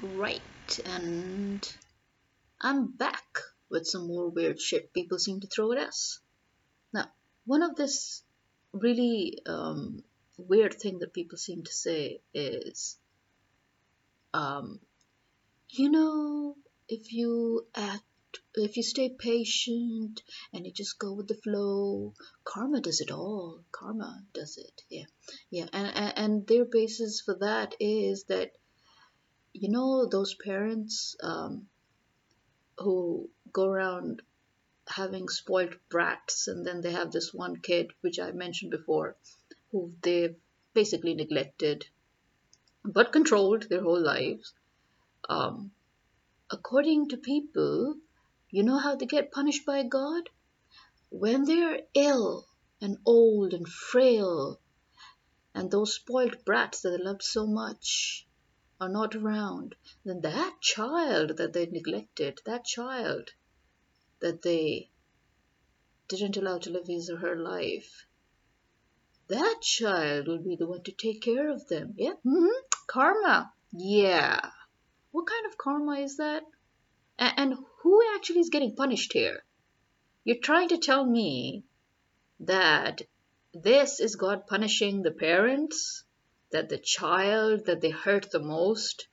Right, and I'm back with some more weird shit people seem to throw at us. Now, one of this really um, weird thing that people seem to say is, um, you know, if you act, if you stay patient and you just go with the flow, karma does it all. Karma does it. Yeah, yeah, and and, and their basis for that is that you know those parents um, who go around having spoiled brats and then they have this one kid which i mentioned before who they've basically neglected but controlled their whole lives. Um, according to people you know how they get punished by god? When they're ill and old and frail and those spoiled brats that they loved so much are not around, then that child that they neglected, that child that they didn't allow to live his or her life, that child will be the one to take care of them. Yeah, mm-hmm. karma. Yeah. What kind of karma is that? And, and who actually is getting punished here? You're trying to tell me that this is God punishing the parents that the child that they hurt the most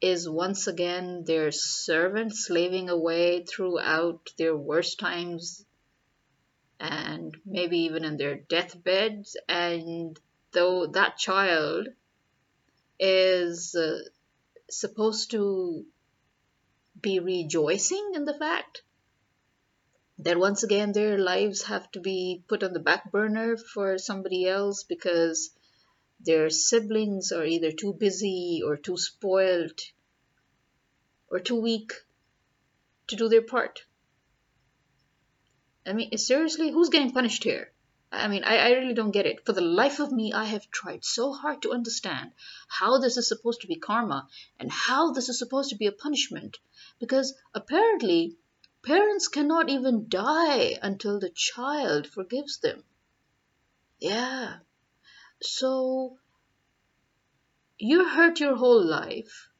is once again their servant slaving away throughout their worst times and maybe even in their deathbeds. And though that child is uh, supposed to be rejoicing in the fact that once again their lives have to be put on the back burner for somebody else because their siblings are either too busy or too spoiled or too weak to do their part. I mean, seriously, who's getting punished here? I mean, I, I really don't get it. For the life of me, I have tried so hard to understand how this is supposed to be karma and how this is supposed to be a punishment. Because apparently, parents cannot even die until the child forgives them. Yeah, so you hurt your whole life.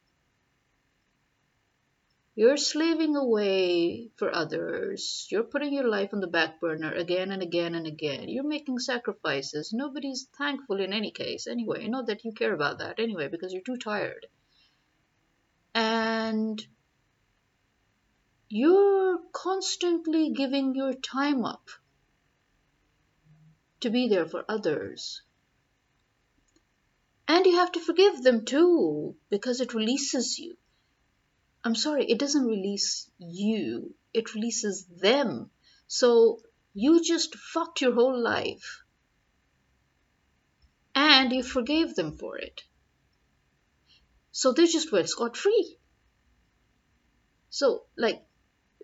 You're slaving away for others. You're putting your life on the back burner again and again and again. You're making sacrifices. Nobody's thankful in any case, anyway. Not that you care about that, anyway, because you're too tired. And you're constantly giving your time up to be there for others. And you have to forgive them too, because it releases you. I'm sorry, it doesn't release you, it releases them. So you just fucked your whole life. And you forgave them for it. So they just went scot free. So, like,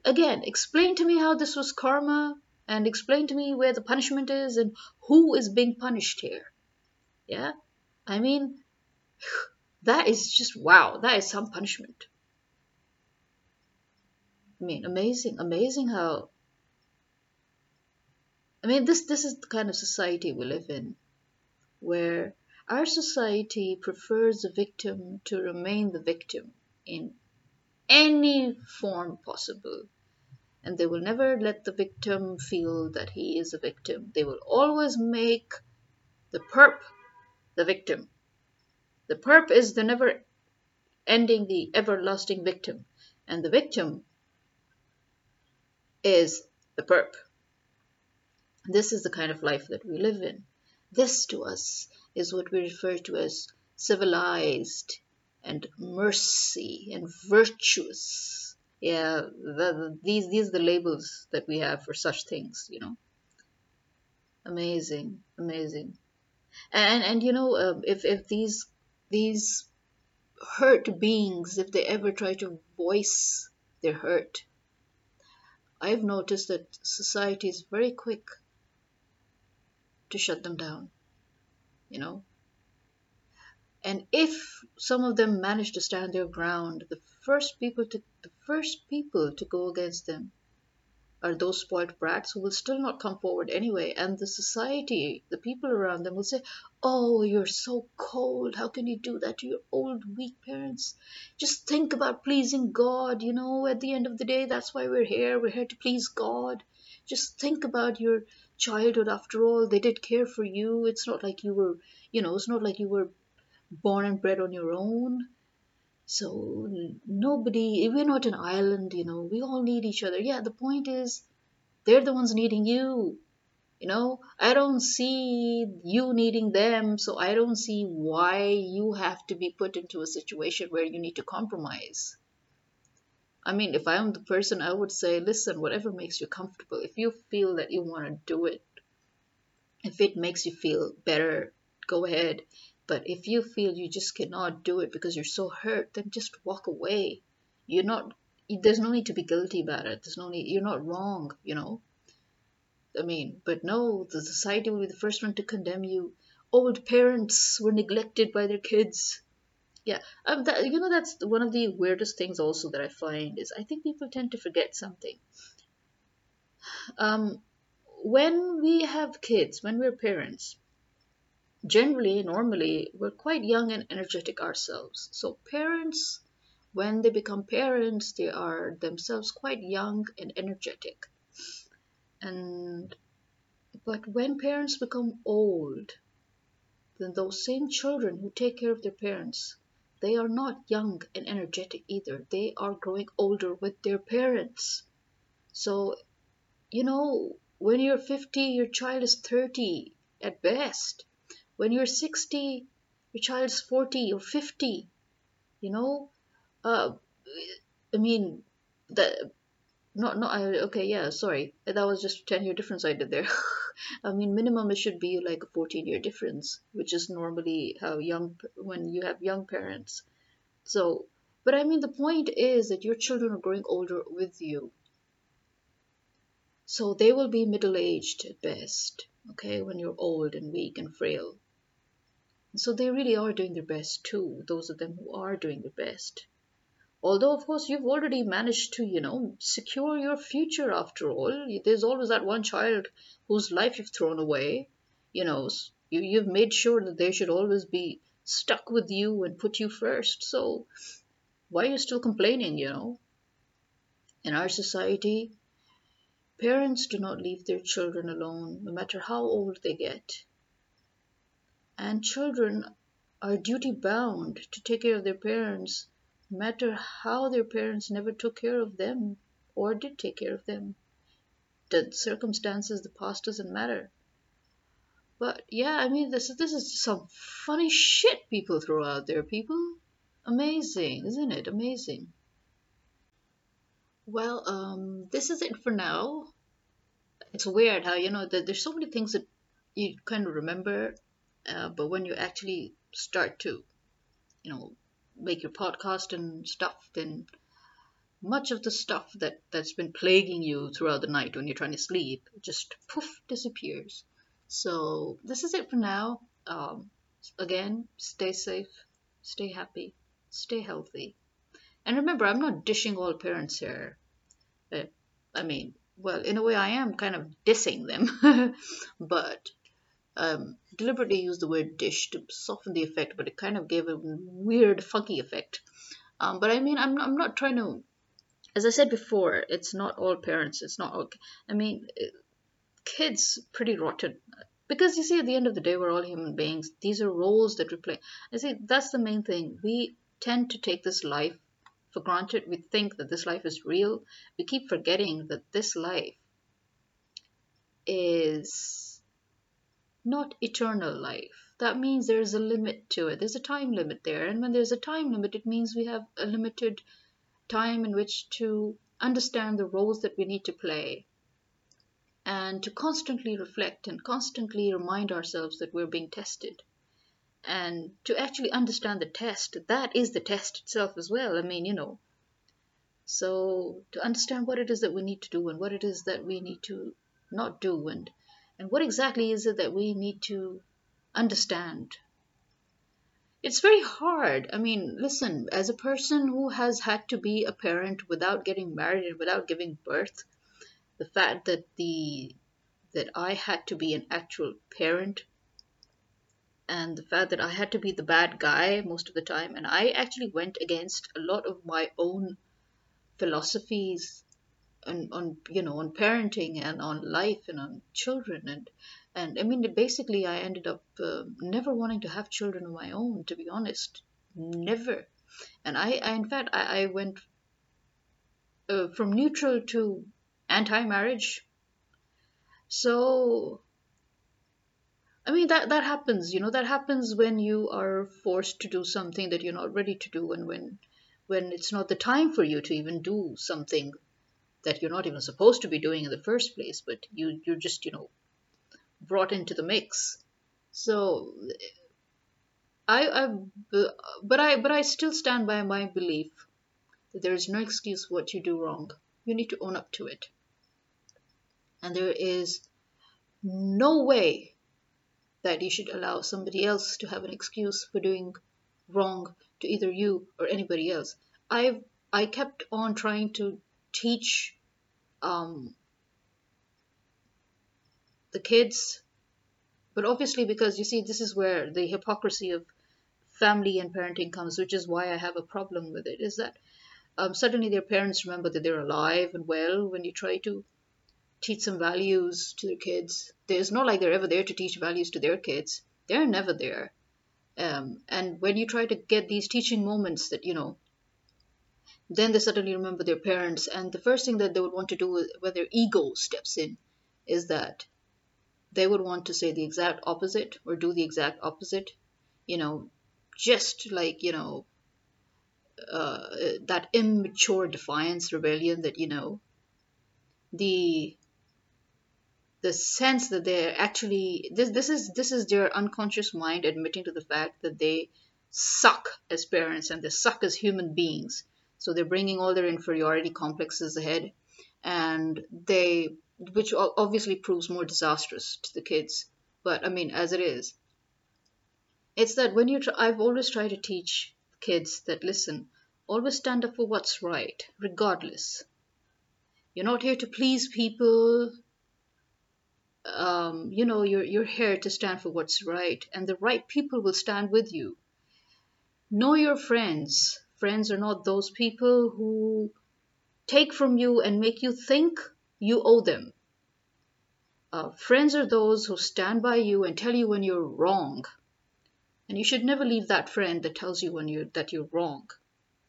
again, explain to me how this was karma and explain to me where the punishment is and who is being punished here. Yeah? I mean, that is just wow, that is some punishment. I mean, amazing, amazing how. I mean, this this is the kind of society we live in, where our society prefers the victim to remain the victim in any form possible. And they will never let the victim feel that he is a victim. They will always make the perp the victim. The perp is the never ending, the everlasting victim. And the victim is the perp. This is the kind of life that we live in. This to us is what we refer to as civilized and mercy and virtuous. Yeah, the, the, these these are the labels that we have for such things, you know. Amazing, amazing and and you know um, if if these these hurt beings if they ever try to voice their hurt i've noticed that society is very quick to shut them down you know. And if some of them manage to stand their ground the first people to the first people to go against them are those spoiled brats who will still not come forward anyway. And the society, the people around them will say, Oh, you're so cold. How can you do that to your old, weak parents? Just think about pleasing God. You know, at the end of the day, that's why we're here. We're here to please God. Just think about your childhood. After all, they did care for you. It's not like you were, you know, it's not like you were born and bred on your own. So nobody, we're not an island, you know, we all need each other. Yeah, the point is, they're the ones needing you. You know, I don't see you needing them, so I don't see why you have to be put into a situation where you need to compromise. I mean, if I'm the person, I would say, listen, whatever makes you comfortable. If you feel that you want to do it, if it makes you feel better, go ahead. But if you feel you just cannot do it because you're so hurt, then just walk away. You're not, there's no need to be guilty about it. There's no need, you're not wrong, you know? I mean, but no, the society will be the first one to condemn you. Old parents were neglected by their kids. Yeah, um, that, you know, that's one of the weirdest things also that I find is I think people tend to forget something. Um, when we have kids, when we're parents, generally, normally, we're quite young and energetic ourselves. So, parents, when they become parents, they are themselves quite young and energetic. And but when parents become old, then those same children who take care of their parents, they are not young and energetic either. They are growing older with their parents. So, you know, when you're 50, your child is 30 at best when you're 60 your child's 40 or 50 you know? Uh i mean that not not I, okay yeah sorry. That was just 10 year difference i did there. I mean minimum it should be like a 14 year difference which is normally how young when you have young parents. So but i mean the point is that your children are growing older with you. So they will be middle aged at best okay when you're old and weak and frail so they really are doing their best too, those of them who are doing their best. Although, of course, you've already managed to, you know, secure your future after all. There's always that one child whose life you've thrown away. You know, you, you've made sure that they should always be stuck with you and put you first. So why are you still complaining, you know? In our society, parents do not leave their children alone, no matter how old they get and children are duty bound to take care of their parents, matter how their parents never took care of them or did take care of them. The circumstances, the past doesn't matter. But yeah, I mean, this this is some funny shit people throw out there. People, amazing, isn't it? Amazing. Well, um, this is it for now. It's weird how you know there's so many things that you kind of remember uh, but when you actually start to, you know, make your podcast and stuff, then much of the stuff that that's been plaguing you throughout the night when you're trying to sleep just poof disappears. So this is it for now. Um, again, stay safe, stay happy, stay healthy, and remember, I'm not dishing all parents here. Uh, I mean, well, in a way, I am kind of dissing them, but um, deliberately used the word dish to soften the effect, but it kind of gave a weird, funky effect. Um, but I mean, I'm, I'm not trying to, as I said before, it's not all parents. It's not all, I mean, kids pretty rotten. Because you see, at the end of the day, we're all human beings. These are roles that we play. I see, that's the main thing. We tend to take this life for granted. We think that this life is real. We keep forgetting that this life is not eternal life. That means there's a limit to it. There's a time limit there. And when there's a time limit, it means we have a limited time in which to understand the roles that we need to play and to constantly reflect and constantly remind ourselves that we're being tested. And to actually understand the test, that is the test itself as well. I mean, you know. So, to understand what it is that we need to do and what it is that we need to not do and and what exactly is it that we need to understand? It's very hard. I mean, listen, as a person who has had to be a parent without getting married and without giving birth, the fact that the that I had to be an actual parent and the fact that I had to be the bad guy most of the time and I actually went against a lot of my own philosophies on, on you know on parenting and on life and on children. And and I mean basically I ended up uh, never wanting to have children of my own to be honest. Never. And I, I in fact I, I went uh, from neutral to anti-marriage. So i mean that that happens you know that happens when you are forced to do something that you're not ready to do and when when it's not the time for you to even do something that you're not even supposed to be doing in the first place but you you're just you know brought into the mix so I, I but I but I still stand by my belief that there is no excuse for what you do wrong. You need to own up to it. And there is no way that you should allow somebody else to have an excuse for doing wrong to either you or anybody else. I've I kept on trying to teach um, the kids, but obviously because you see this is where the hypocrisy of family and parenting comes, which is why I have a problem with it. Is that um, suddenly their parents remember that they're alive and well when you try to teach some values to their kids. There's not like they're ever there to teach values to their kids. They're never there. Um, and when you try to get these teaching moments that, you know, then they suddenly remember their parents. And the first thing that they would want to do when their ego steps in is that they would want to say the exact opposite or do the exact opposite. You know, just like, you know, uh, that immature defiance rebellion that you know the the sense that they're actually this this is this is their unconscious mind admitting to the fact that they suck as parents and they suck as human beings so they're bringing all their inferiority complexes ahead and they which obviously proves more disastrous to the kids but i mean as it is it's that when you try, i've always tried to teach kids that listen, always stand up for what's right, regardless. You're not here to please people. Um, you know, you're, you're here to stand for what's right, and the right people will stand with you. Know your friends. Friends are not those people who take from you and make you think you owe them. Uh, friends are those who stand by you and tell you when you're wrong and you should never leave that friend that tells you when you that you're wrong.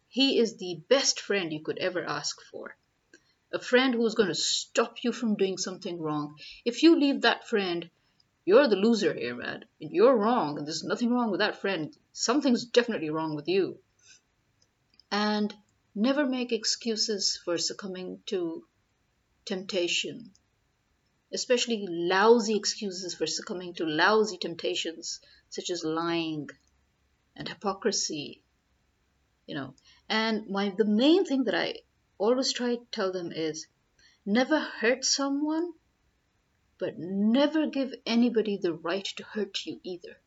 He is the best friend you could ever ask for. A friend who's going to stop you from doing something wrong. If you leave that friend, you're the loser here, man. And you're wrong, and there's nothing wrong with that friend. Something's definitely wrong with you. And never make excuses for succumbing to temptation especially lousy excuses for succumbing to lousy temptations such as lying and hypocrisy you know. And my the main thing that i always try to tell them is never hurt someone but never give anybody the right to hurt you either.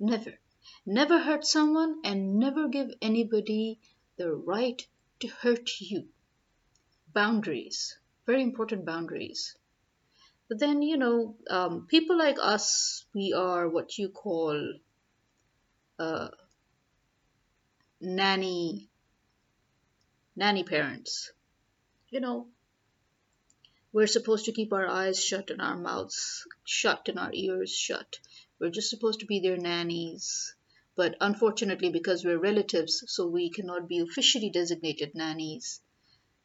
Never never hurt someone and never give anybody the right to hurt you boundaries very important boundaries but then, you know, um, people like us, we are what you call uh, nanny nanny parents. You know, we're supposed to keep our eyes shut and our mouths shut and our ears shut. We're just supposed to be their nannies. But unfortunately, because we're relatives, so we cannot be officially designated nannies.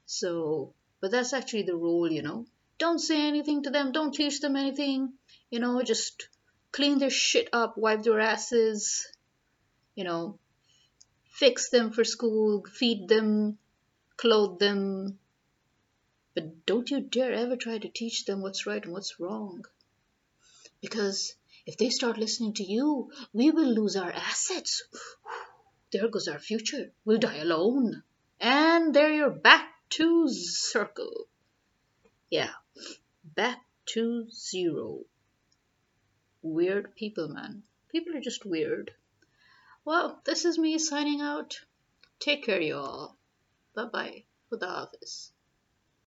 So, but that's actually the role, you know. Don't say anything to them. Don't teach them anything. You know, just clean their shit up, wipe their asses, you know, fix them for school, feed them, clothe them. But don't you dare ever try to teach them what's right and what's wrong. Because if they start listening to you, we will lose our assets. There goes our future. We'll die alone. And there you're back to circle. Yeah back to zero. Weird people, man. People are just weird. Well, this is me signing out. Take care, y'all. Bye bye. Khuda Hafiz.